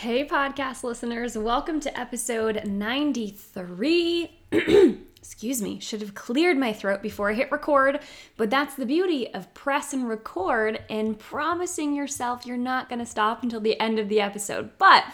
Hey, podcast listeners, welcome to episode 93. Excuse me, should have cleared my throat before I hit record, but that's the beauty of press and record and promising yourself you're not going to stop until the end of the episode. But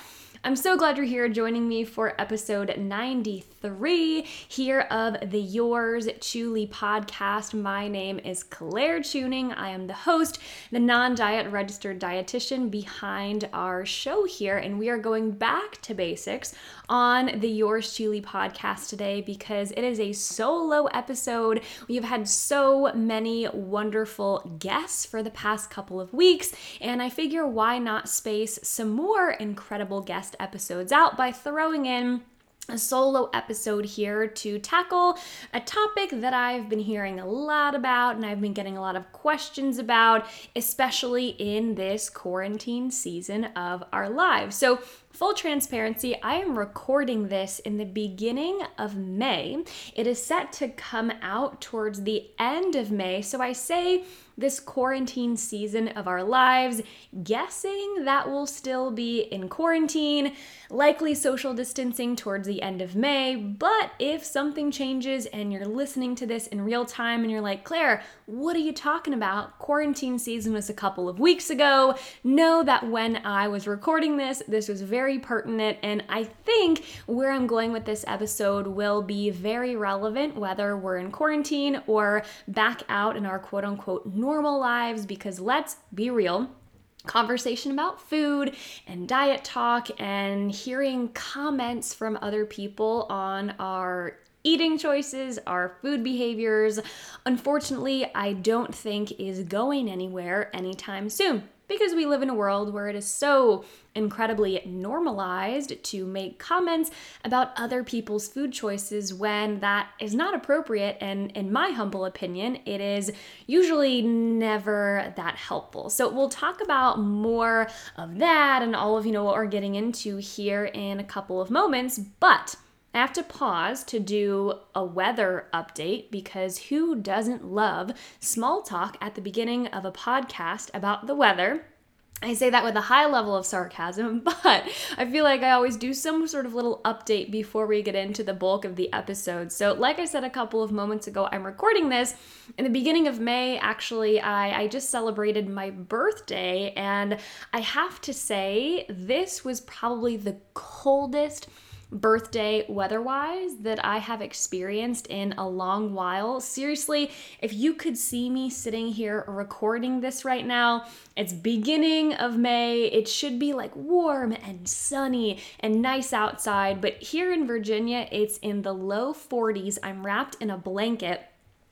I'm so glad you're here joining me for episode 93 here of the Yours Chewly podcast. My name is Claire Chewning. I am the host, the non diet registered dietitian behind our show here, and we are going back to basics on the Yours Chewly podcast today because it is a solo episode. We have had so many wonderful guests for the past couple of weeks, and I figure why not space some more incredible guest episodes out by throwing in a solo episode here to tackle a topic that I've been hearing a lot about and I've been getting a lot of questions about, especially in this quarantine season of our lives. So, Full transparency, I am recording this in the beginning of May. It is set to come out towards the end of May. So I say this quarantine season of our lives, guessing that we'll still be in quarantine, likely social distancing towards the end of May. But if something changes and you're listening to this in real time and you're like, Claire, what are you talking about? Quarantine season was a couple of weeks ago. Know that when I was recording this, this was very very pertinent. And I think where I'm going with this episode will be very relevant whether we're in quarantine or back out in our quote unquote normal lives, because let's be real conversation about food and diet talk and hearing comments from other people on our eating choices, our food behaviors, unfortunately, I don't think is going anywhere anytime soon because we live in a world where it is so incredibly normalized to make comments about other people's food choices when that is not appropriate. And in my humble opinion, it is usually never that helpful. So we'll talk about more of that and all of you know what we're getting into here in a couple of moments. But I have to pause to do a weather update because who doesn't love small talk at the beginning of a podcast about the weather? I say that with a high level of sarcasm, but I feel like I always do some sort of little update before we get into the bulk of the episode. So, like I said a couple of moments ago, I'm recording this in the beginning of May. Actually, I, I just celebrated my birthday, and I have to say, this was probably the coldest birthday weather wise that I have experienced in a long while. Seriously, if you could see me sitting here recording this right now, it's beginning of May. It should be like warm and sunny and nice outside, but here in Virginia, it's in the low 40s. I'm wrapped in a blanket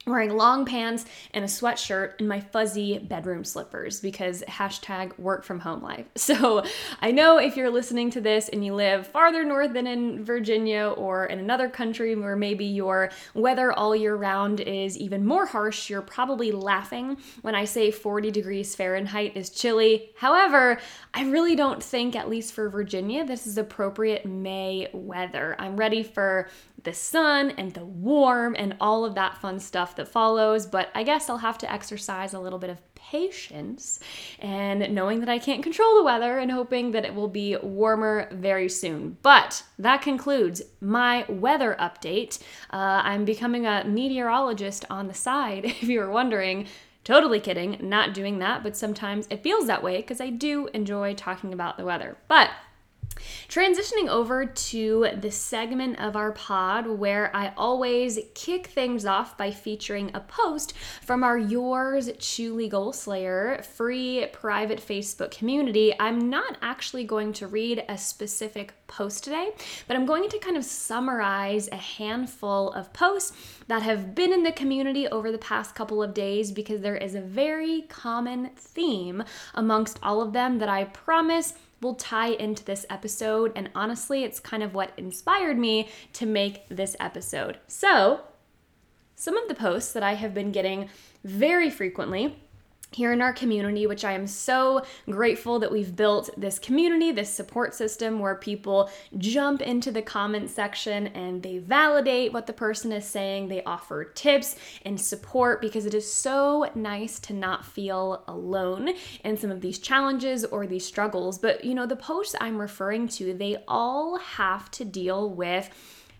wearing long pants and a sweatshirt and my fuzzy bedroom slippers because hashtag work from home life. So I know if you're listening to this and you live farther north than in Virginia or in another country where maybe your weather all year round is even more harsh, you're probably laughing when I say 40 degrees Fahrenheit is chilly. However, I really don't think, at least for Virginia, this is appropriate May weather. I'm ready for the sun and the warm and all of that fun stuff that follows. But I guess I'll have to exercise a little bit of patience and knowing that I can't control the weather and hoping that it will be warmer very soon. But that concludes my weather update. Uh, I'm becoming a meteorologist on the side, if you were wondering. Totally kidding, not doing that, but sometimes it feels that way because I do enjoy talking about the weather. But Transitioning over to the segment of our pod where I always kick things off by featuring a post from our Yours Chewly Goal Slayer free private Facebook community. I'm not actually going to read a specific post today, but I'm going to kind of summarize a handful of posts that have been in the community over the past couple of days because there is a very common theme amongst all of them that I promise will tie into this episode. And honestly, it's kind of what inspired me to make this episode. So, some of the posts that I have been getting very frequently here in our community, which I am so grateful that we've built this community, this support system where people jump into the comment section and they validate what the person is saying. They offer tips and support because it is so nice to not feel alone in some of these challenges or these struggles. But you know, the posts I'm referring to, they all have to deal with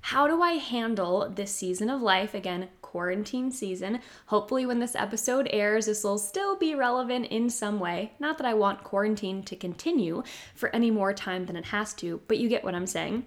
how do I handle this season of life? Again, quarantine season. Hopefully, when this episode airs, this will still be relevant in some way. Not that I want quarantine to continue for any more time than it has to, but you get what I'm saying.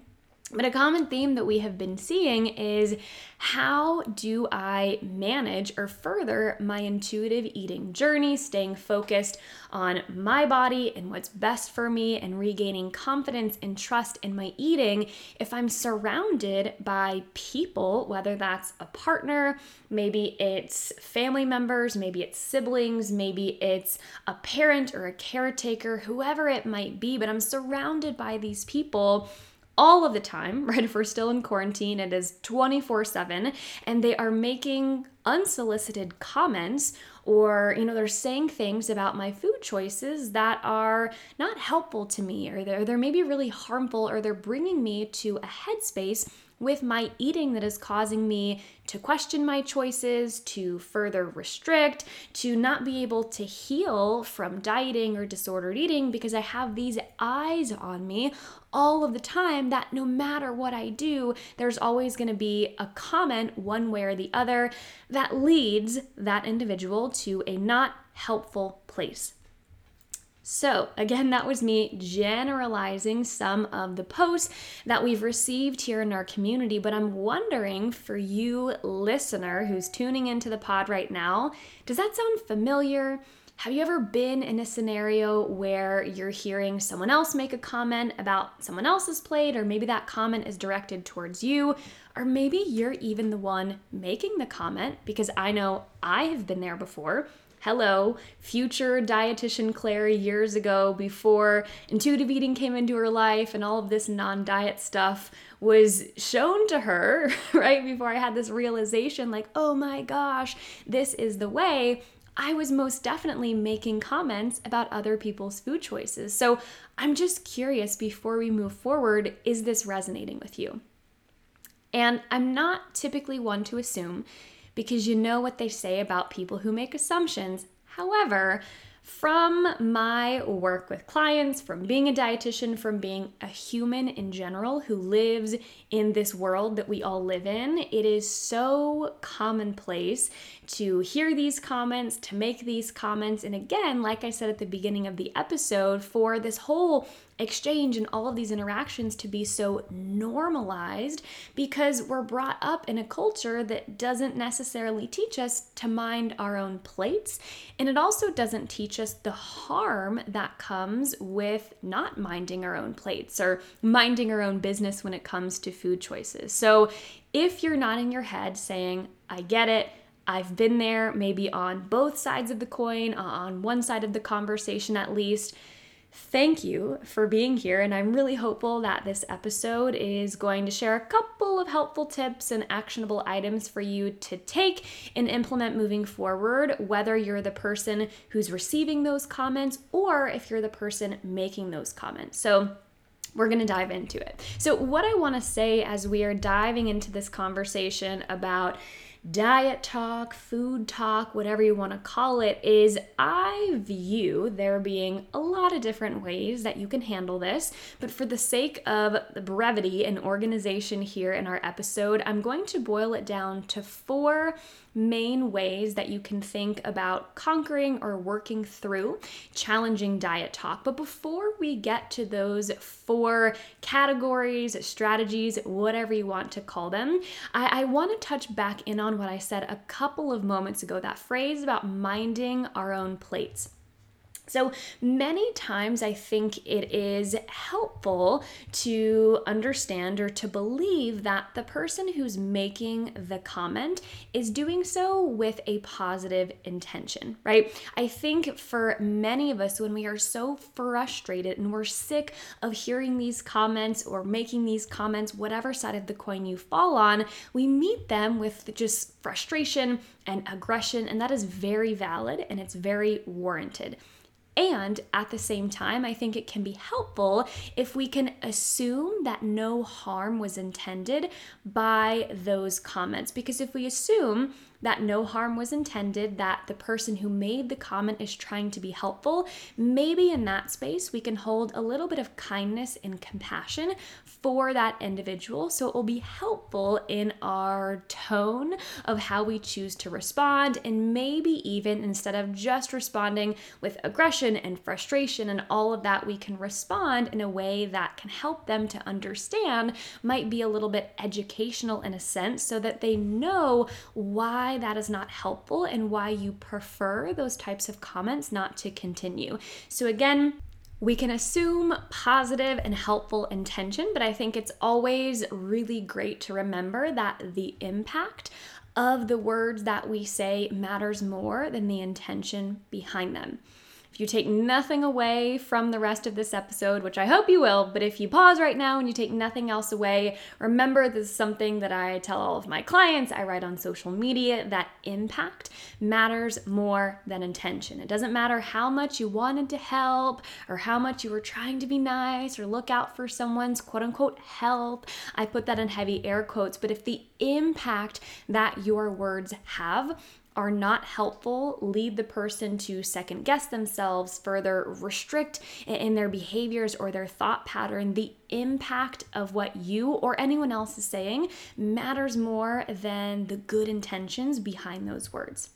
But a common theme that we have been seeing is how do I manage or further my intuitive eating journey, staying focused on my body and what's best for me, and regaining confidence and trust in my eating if I'm surrounded by people, whether that's a partner, maybe it's family members, maybe it's siblings, maybe it's a parent or a caretaker, whoever it might be, but I'm surrounded by these people all of the time, right? If we're still in quarantine, it is 24 7, and they are making unsolicited comments or you know they're saying things about my food choices that are not helpful to me or they're, they're maybe really harmful or they're bringing me to a headspace with my eating that is causing me to question my choices, to further restrict, to not be able to heal from dieting or disordered eating because I have these eyes on me all of the time that no matter what I do, there's always going to be a comment one way or the other that leads that individual to a not helpful place. So, again, that was me generalizing some of the posts that we've received here in our community. But I'm wondering for you, listener, who's tuning into the pod right now, does that sound familiar? Have you ever been in a scenario where you're hearing someone else make a comment about someone else's plate, or maybe that comment is directed towards you, or maybe you're even the one making the comment? Because I know I have been there before hello, future dietitian Claire years ago before intuitive eating came into her life and all of this non diet stuff was shown to her, right? Before I had this realization like, oh my gosh, this is the way. I was most definitely making comments about other people's food choices. So I'm just curious before we move forward, is this resonating with you? And I'm not typically one to assume because you know what they say about people who make assumptions. However, from my work with clients, from being a dietitian, from being a human in general who lives in this world that we all live in, it is so commonplace to hear these comments, to make these comments. And again, like I said at the beginning of the episode, for this whole exchange and all of these interactions to be so normalized because we're brought up in a culture that doesn't necessarily teach us to mind our own plates. And it also doesn't teach us the harm that comes with not minding our own plates or minding our own business when it comes to food choices. So if you're nodding your head saying, I get it, I've been there, maybe on both sides of the coin, uh, on one side of the conversation at least Thank you for being here, and I'm really hopeful that this episode is going to share a couple of helpful tips and actionable items for you to take and implement moving forward, whether you're the person who's receiving those comments or if you're the person making those comments. So, we're going to dive into it. So, what I want to say as we are diving into this conversation about diet talk, food talk, whatever you want to call it, is I view there being a lot of different ways that you can handle this. But for the sake of brevity and organization here in our episode, I'm going to boil it down to four main ways that you can think about conquering or working through challenging diet talk. But before we get to those four categories, strategies, whatever you want to call them, I, I want to touch back in on what I said a couple of moments ago that phrase about minding our own plates. So many times, I think it is helpful to understand or to believe that the person who's making the comment is doing so with a positive intention, right? I think for many of us, when we are so frustrated and we're sick of hearing these comments or making these comments, whatever side of the coin you fall on, we meet them with just frustration and aggression, and that is very valid and it's very warranted. And at the same time, I think it can be helpful if we can assume that no harm was intended by those comments. Because if we assume that no harm was intended, that the person who made the comment is trying to be helpful, maybe in that space we can hold a little bit of kindness and compassion for that individual. So it will be helpful in our tone of how we choose to respond, and maybe even instead of just responding with aggression and frustration and all of that, we can respond in a way that can help them to understand, might be a little bit educational in a sense, so that they know why why that is not helpful and why you prefer those types of comments not to continue. So, again, we can assume positive and helpful intention, but I think it's always really great to remember that the impact of the words that we say matters more than the intention behind them. You take nothing away from the rest of this episode, which I hope you will, but if you pause right now and you take nothing else away, remember this is something that I tell all of my clients, I write on social media that impact matters more than intention. It doesn't matter how much you wanted to help or how much you were trying to be nice or look out for someone's quote unquote health. I put that in heavy air quotes, but if the impact that your words have are not helpful, lead the person to second guess themselves, further restrict in their behaviors or their thought pattern, the impact of what you or anyone else is saying matters more than the good intentions behind those words.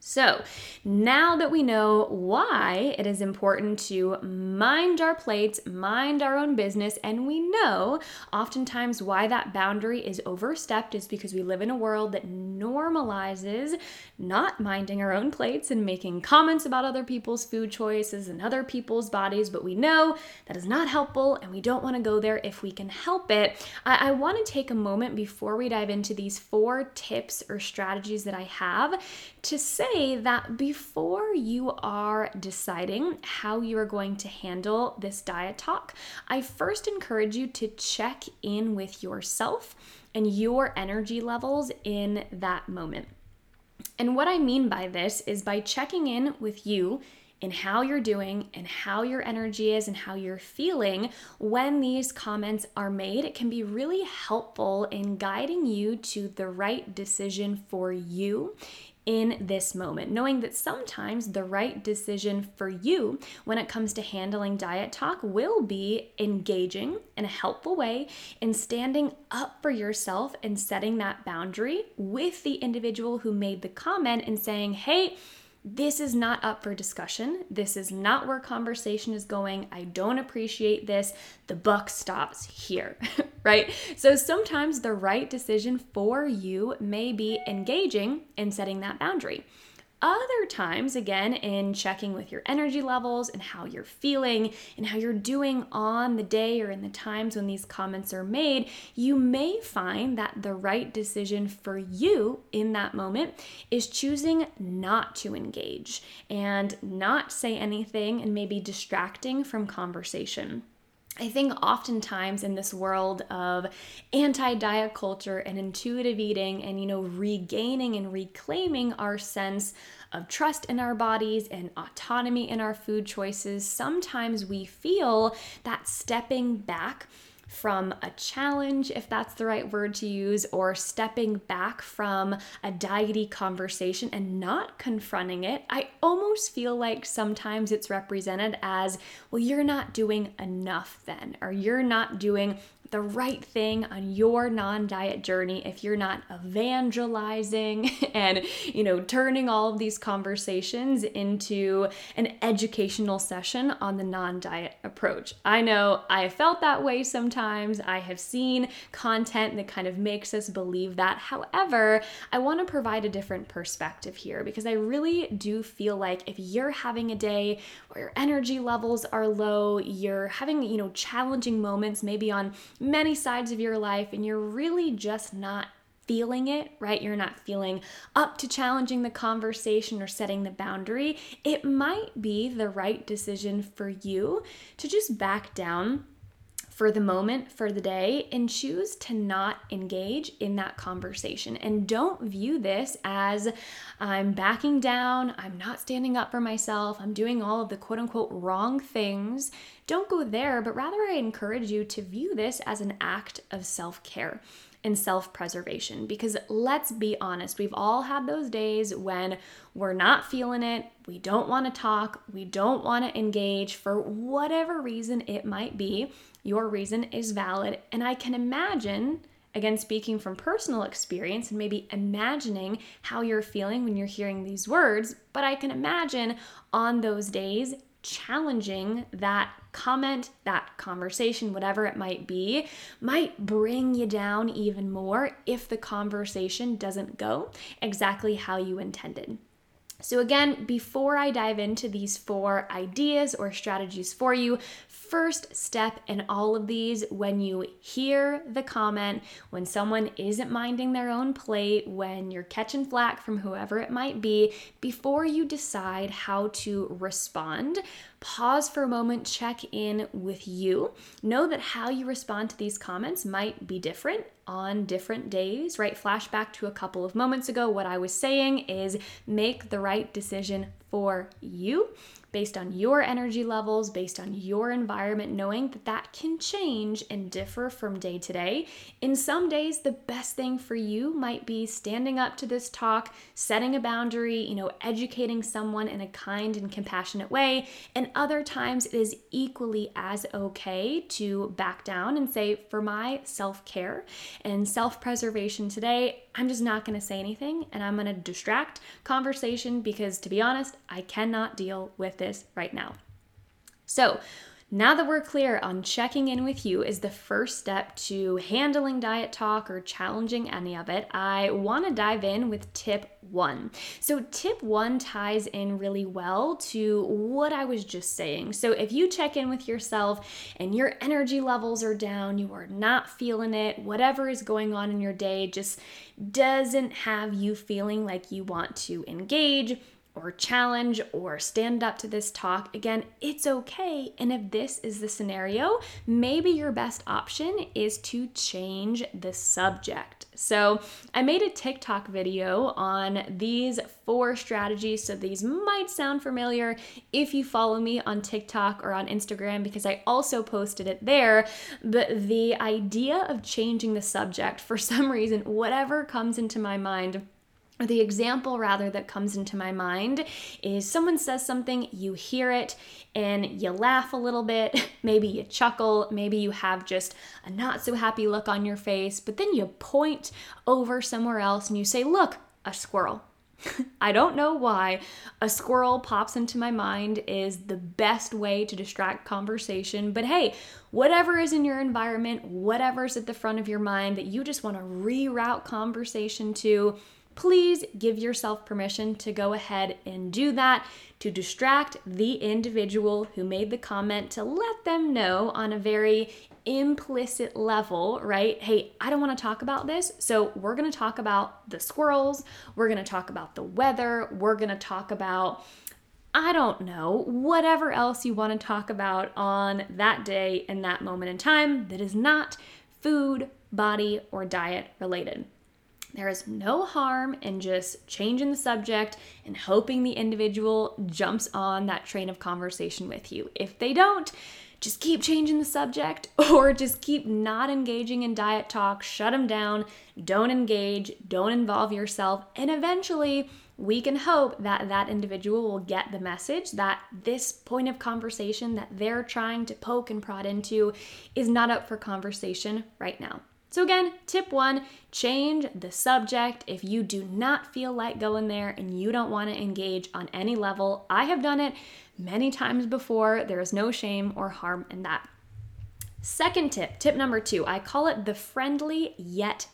So, now that we know why it is important to mind our plates, mind our own business, and we know oftentimes why that boundary is overstepped is because we live in a world that normalizes not minding our own plates and making comments about other people's food choices and other people's bodies, but we know that is not helpful and we don't want to go there if we can help it. I, I want to take a moment before we dive into these four tips or strategies that I have to say that before you are deciding how you are going to handle this diet talk, I first encourage you to check in with yourself and your energy levels in that moment. And what I mean by this is by checking in with you in how you're doing and how your energy is and how you're feeling when these comments are made. It can be really helpful in guiding you to the right decision for you in this moment, knowing that sometimes the right decision for you when it comes to handling diet talk will be engaging in a helpful way and standing up for yourself and setting that boundary with the individual who made the comment and saying, hey, this is not up for discussion. This is not where conversation is going. I don't appreciate this. The buck stops here, right? So sometimes the right decision for you may be engaging in setting that boundary. Other times, again, in checking with your energy levels and how you're feeling and how you're doing on the day or in the times when these comments are made, you may find that the right decision for you in that moment is choosing not to engage and not say anything and maybe distracting from conversation. I think oftentimes in this world of anti diet culture and intuitive eating and, you know, regaining and reclaiming our sense of trust in our bodies and autonomy in our food choices, sometimes we feel that stepping back from a challenge, if that's the right word to use, or stepping back from a diety conversation and not confronting it, I almost feel like sometimes it's represented as, well, you're not doing enough then, or you're not doing the right thing on your non-diet journey if you're not evangelizing and you know turning all of these conversations into an educational session on the non-diet approach. I know I have felt that way sometimes. I have seen content that kind of makes us believe that. However, I want to provide a different perspective here because I really do feel like if you're having a day where your energy levels are low, you're having, you know, challenging moments maybe on many sides of your life and you're really just not feeling it, right? You're not feeling up to challenging the conversation or setting the boundary, it might be the right decision for you to just back down for the moment, for the day, and choose to not engage in that conversation. And don't view this as I'm backing down, I'm not standing up for myself, I'm doing all of the quote unquote wrong things. Don't go there, but rather I encourage you to view this as an act of self care and self preservation. Because let's be honest, we've all had those days when we're not feeling it, we don't want to talk, we don't want to engage for whatever reason it might be. Your reason is valid. And I can imagine, again, speaking from personal experience and maybe imagining how you're feeling when you're hearing these words, but I can imagine on those days challenging that comment, that conversation, whatever it might be, might bring you down even more if the conversation doesn't go exactly how you intended. So, again, before I dive into these four ideas or strategies for you, first step in all of these when you hear the comment, when someone isn't minding their own plate, when you're catching flack from whoever it might be, before you decide how to respond, pause for a moment, check in with you. Know that how you respond to these comments might be different on different days, right? Flashback to a couple of moments ago, what I was saying is make the right decision for you based on your energy levels, based on your environment, knowing that that can change and differ from day to day. In some days, the best thing for you might be standing up to this talk, setting a boundary, you know, educating someone in a kind and compassionate way. And other times, it is equally as okay to back down and say, for my self care and self preservation today, I'm just not going to say anything and I'm going to distract conversation because, to be honest, I cannot deal with this right now. So, now that we're clear on checking in with you is the first step to handling diet talk or challenging any of it, I want to dive in with tip one. So, tip one ties in really well to what I was just saying. So, if you check in with yourself and your energy levels are down, you are not feeling it, whatever is going on in your day just doesn't have you feeling like you want to engage or challenge or stand up to this talk, again, it's okay. And if this is the scenario, maybe your best option is to change the subject. So, I made a TikTok video on these four strategies. So, these might sound familiar if you follow me on TikTok or on Instagram because I also posted it there. But the idea of changing the subject, for some reason, whatever comes into my mind, the example rather that comes into my mind is someone says something, you hear it, and you laugh a little bit, maybe you chuckle, maybe you have just a not so happy look on your face, but then you point over somewhere else and you say, Look, a squirrel. I don't know why a squirrel pops into my mind is the best way to distract conversation, but hey, whatever is in your environment, whatever's at the front of your mind that you just want to reroute conversation to, please give yourself permission to go ahead and do that to distract the individual who made the comment to let them know on a very implicit level, right? Hey, I don't want to talk about this. So we're going to talk about the squirrels. We're going to talk about the weather. We're going to talk about I don't know, whatever else you want to talk about on that day and that moment in time that is not food, body, or diet related. There is no harm in just changing the subject and hoping the individual jumps on that train of conversation with you. If they don't, just keep changing the subject or just keep not engaging in diet talk, shut them down, don't engage, don't involve yourself, and eventually we can hope that that individual will get the message that this point of conversation that they're trying to poke and prod into is not up for conversation right now. So, again, tip one change the subject if you do not feel like going there and you don't want to engage on any level. I have done it many times before. There is no shame or harm in that. Second tip, tip number two, I call it the friendly yet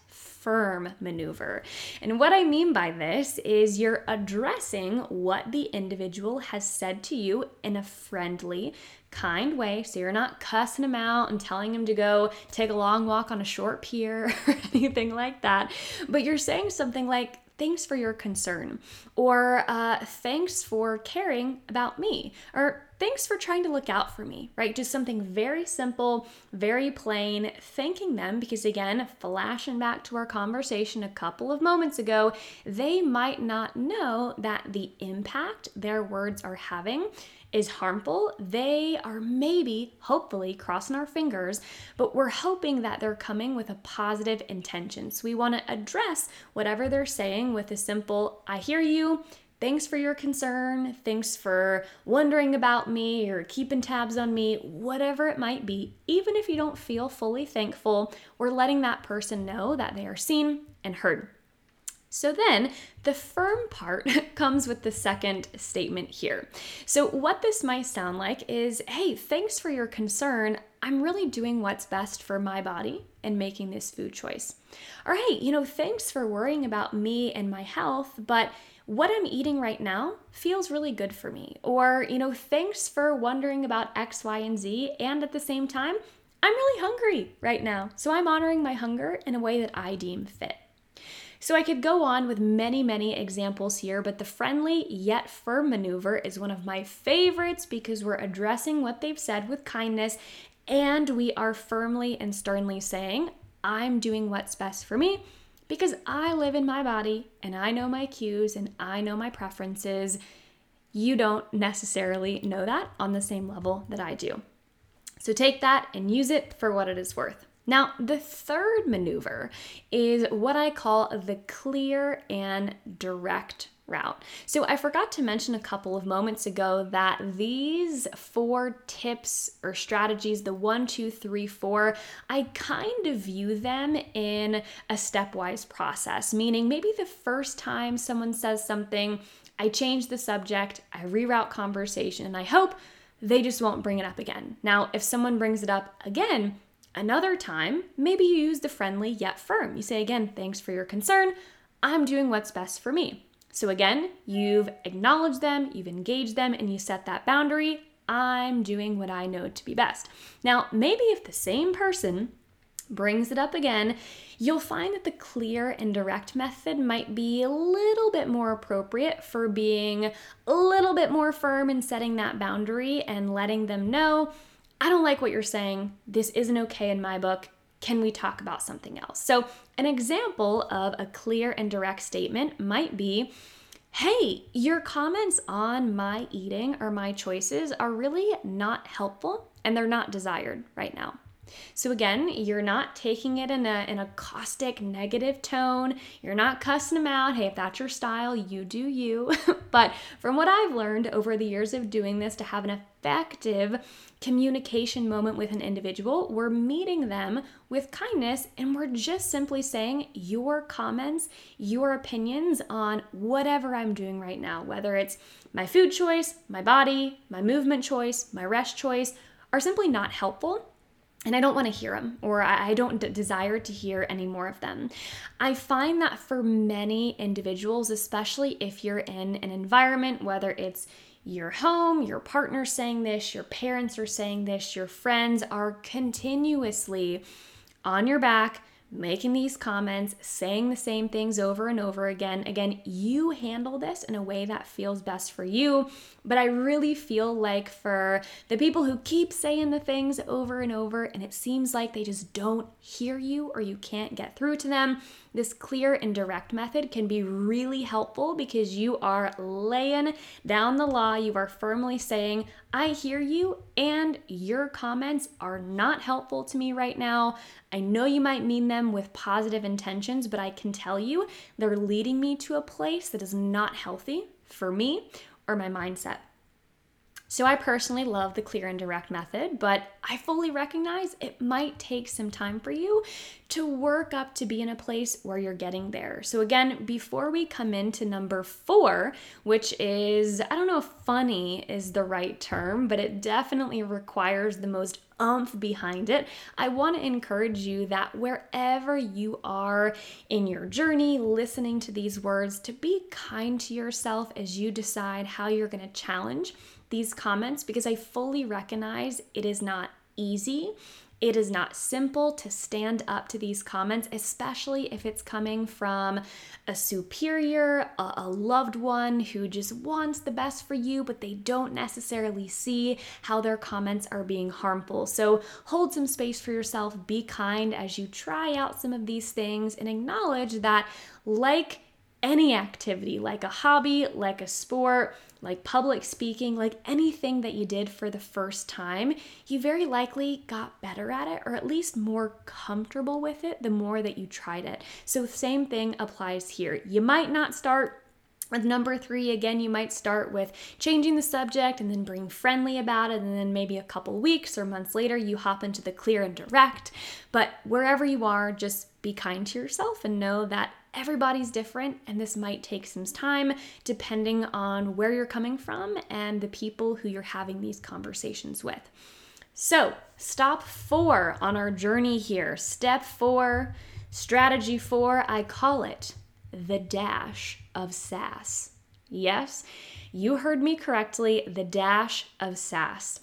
firm maneuver. And what I mean by this is you're addressing what the individual has said to you in a friendly, kind way. So you're not cussing them out and telling them to go take a long walk on a short pier or anything like that. But you're saying something like, thanks for your concern, or uh, thanks for caring about me, or thanks for trying to look out for me, right? Just something very simple, very plain, thanking them because, again, flashing back to our conversation a couple of moments ago, they might not know that the impact their words are having is harmful, they are maybe, hopefully, crossing our fingers, but we're hoping that they're coming with a positive intention. So we want to address whatever they're saying with a simple, I hear you. Thanks for your concern. Thanks for wondering about me or keeping tabs on me, whatever it might be. Even if you don't feel fully thankful, we're letting that person know that they are seen and heard. So then the firm part comes with the second statement here. So, what this might sound like is hey, thanks for your concern. I'm really doing what's best for my body and making this food choice. Or hey, you know, thanks for worrying about me and my health, but what I'm eating right now feels really good for me. Or, you know, thanks for wondering about X, Y, and Z. And at the same time, I'm really hungry right now. So I'm honoring my hunger in a way that I deem fit. So I could go on with many, many examples here, but the friendly yet firm maneuver is one of my favorites because we're addressing what they've said with kindness and we are firmly and sternly saying, I'm doing what's best for me because I live in my body and I know my cues and I know my preferences. You don't necessarily know that on the same level that I do. So take that and use it for what it is worth. Now, the third maneuver is what I call the clear and direct route. So, I forgot to mention a couple of moments ago that these four tips or strategies the one, two, three, four I kind of view them in a stepwise process, meaning maybe the first time someone says something, I change the subject, I reroute conversation, and I hope they just won't bring it up again. Now, if someone brings it up again, Another time, maybe you use the friendly yet firm. You say again, thanks for your concern. I'm doing what's best for me. So again, you've acknowledged them, you've engaged them, and you set that boundary. I'm doing what I know to be best. Now, maybe if the same person brings it up again, you'll find that the clear and direct method might be a little bit more appropriate for being a little bit more firm in setting that boundary and letting them know I don't like what you're saying. This isn't okay in my book. Can we talk about something else? So, an example of a clear and direct statement might be Hey, your comments on my eating or my choices are really not helpful and they're not desired right now. So again, you're not taking it in a in a caustic negative tone. You're not cussing them out. Hey, if that's your style, you do you. but from what I've learned over the years of doing this to have an effective communication moment with an individual, we're meeting them with kindness and we're just simply saying your comments, your opinions on whatever I'm doing right now, whether it's my food choice, my body, my movement choice, my rest choice, are simply not helpful and I don't want to hear them or I don't d- desire to hear any more of them. I find that for many individuals, especially if you're in an environment, whether it's your home, your partner saying this, your parents are saying this, your friends are continuously on your back making these comments, saying the same things over and over again. Again, you handle this in a way that feels best for you. But I really feel like for the people who keep saying the things over and over, and it seems like they just don't hear you or you can't get through to them, this clear and direct method can be really helpful because you are laying down the law. You are firmly saying, I hear you, and your comments are not helpful to me right now. I know you might mean them with positive intentions, but I can tell you they're leading me to a place that is not healthy for me or my mindset. So I personally love the clear and direct method, but I fully recognize it might take some time for you to work up to be in a place where you're getting there. So again, before we come into number 4, which is I don't know if funny is the right term, but it definitely requires the most umph behind it, I want to encourage you that wherever you are in your journey, listening to these words, to be kind to yourself as you decide how you're going to challenge these comments because I fully recognize it is not easy. It is not simple to stand up to these comments, especially if it's coming from a superior, a, a, loved one who just wants the best for you, but they don't necessarily see how their comments are being harmful. So hold some space for yourself, be kind as you try out some of these things, and acknowledge that, like any activity, like a hobby, like a sport, like public speaking, like anything that you did for the first time, you very likely got better at it or at least more comfortable with it the more that you tried it. So, same thing applies here. You might not start with number three, again, you might start with changing the subject and then being friendly about it, and then maybe a couple weeks or months later, you hop into the clear and direct. But wherever you are, just be kind to yourself and know that everybody's different, and this might take some time depending on where you're coming from and the people who you're having these conversations with. So, stop four on our journey here. Step four, strategy four, I call it the dash of sass. Yes, you heard me correctly, the dash of sass.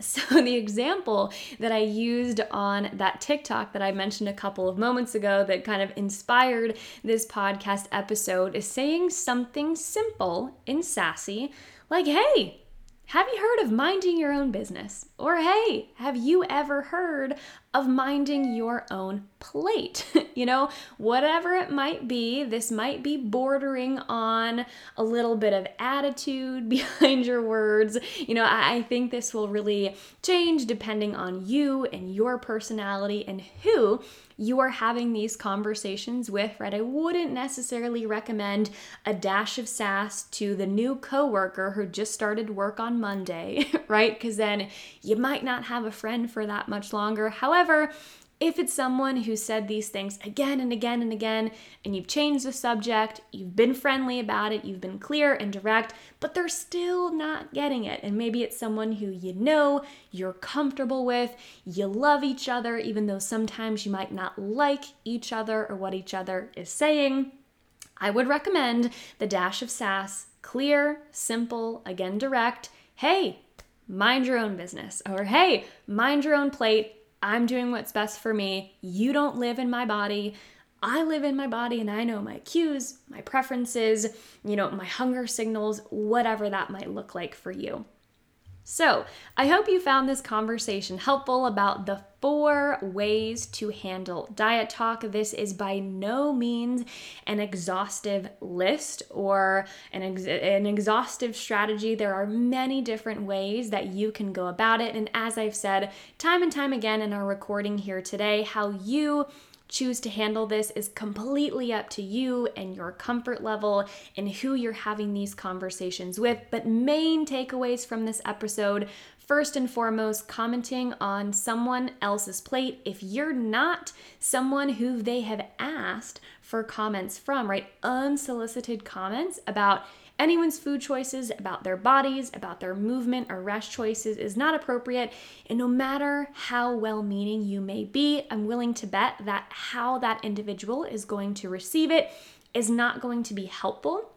So, the example that I used on that TikTok that I mentioned a couple of moments ago that kind of inspired this podcast episode is saying something simple and sassy like, hey, have you heard of minding your own business? Or hey, have you ever heard of minding your own plate? you know, whatever it might be, this might be bordering on a little bit of attitude behind your words. You know, I, think this will really change depending on you and your personality and who you are having these conversations with, right? I wouldn't necessarily recommend a dash of sass to the new coworker who just started work on Monday, right? Because then you might not have a friend for that much longer. However, if it's someone who said these things again and again and again, and you've changed the subject, you've been friendly about it, you've been clear and direct, but they're still not getting it, and maybe it's someone who you know, you're comfortable with, you love each other, even though sometimes you might not like each other or what each other is saying, I would recommend the dash of sass, clear, simple, again direct. Hey, mind your own business, or hey, mind your own plate I'm doing what's best for me. You don't live in my body. I live in my body and I know my cues, my preferences, you know, my hunger signals, whatever that might look like for you. So, I hope you found this conversation helpful about the four ways to handle diet talk. This is by no means an exhaustive list or an, ex- an exhaustive strategy. There are many different ways that you can go about it. And as I've said time and time again in our recording here today, how you choose to handle this is completely up to you and your comfort level and who you're having these conversations with. But main takeaways from this episode first and foremost, commenting on someone else's plate. If you're not someone who they have asked for comments from, right? Unsolicited comments about Anyone's food choices about their bodies, about their movement or rest choices is not appropriate. And no matter how well meaning you may be, I'm willing to bet that how that individual is going to receive it is not going to be helpful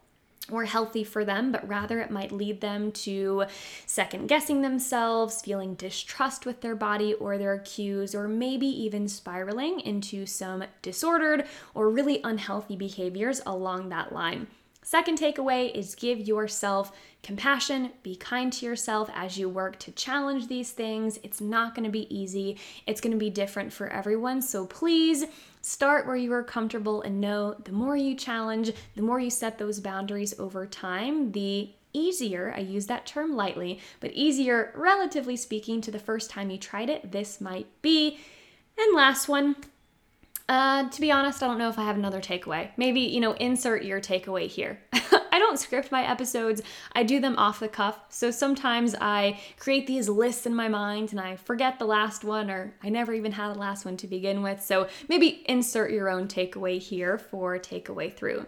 or healthy for them, but rather it might lead them to second guessing themselves, feeling distrust with their body or their cues, or maybe even spiraling into some disordered or really unhealthy behaviors along that line. Second takeaway is give yourself compassion, be kind to yourself as you work to challenge these things. It's not going to be easy, it's going to be different for everyone. So please start where you are comfortable and know the more you challenge, the more you set those boundaries over time, the easier, I use that term lightly, but easier, relatively speaking, to the first time you tried it, this might be. And last one, uh, to be honest, I don't know if I have another takeaway. Maybe, you know, insert your takeaway here. I don't script my episodes, I do them off the cuff. So sometimes I create these lists in my mind and I forget the last one, or I never even had a last one to begin with. So maybe insert your own takeaway here for takeaway through.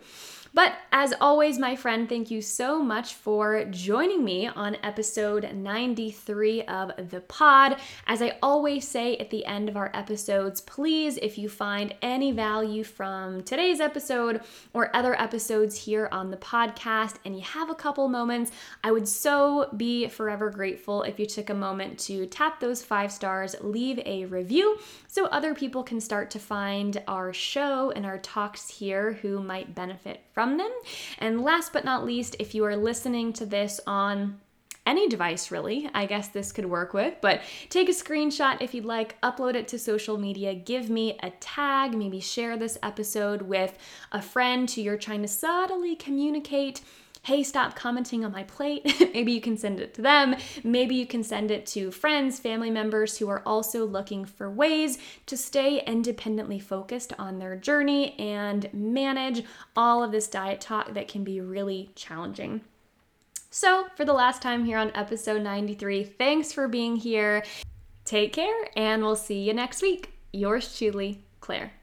But as always, my friend, thank you so much for joining me on episode 93 of the pod. As I always say at the end of our episodes, please, if you find any value from today's episode or other episodes here on the podcast and you have a couple moments, I would so be forever grateful if you took a moment to tap those five stars, leave a review so other people can start to find our show and our talks here who might benefit from them. And last but not least, if you are listening to this on any device really, I guess this could work with, but take a screenshot if you'd like, upload it to social media, give me a tag, maybe share this episode with a friend who you're trying to subtly communicate hey, stop commenting on my plate. Maybe you can send it to them. Maybe you can send it to friends, family members who are also looking for ways to stay independently focused on their journey and manage all of this diet talk that can be really challenging. So, for the last time here on episode 93, thanks for being here. Take care, and we'll see you next week. Yours Chewly, Claire.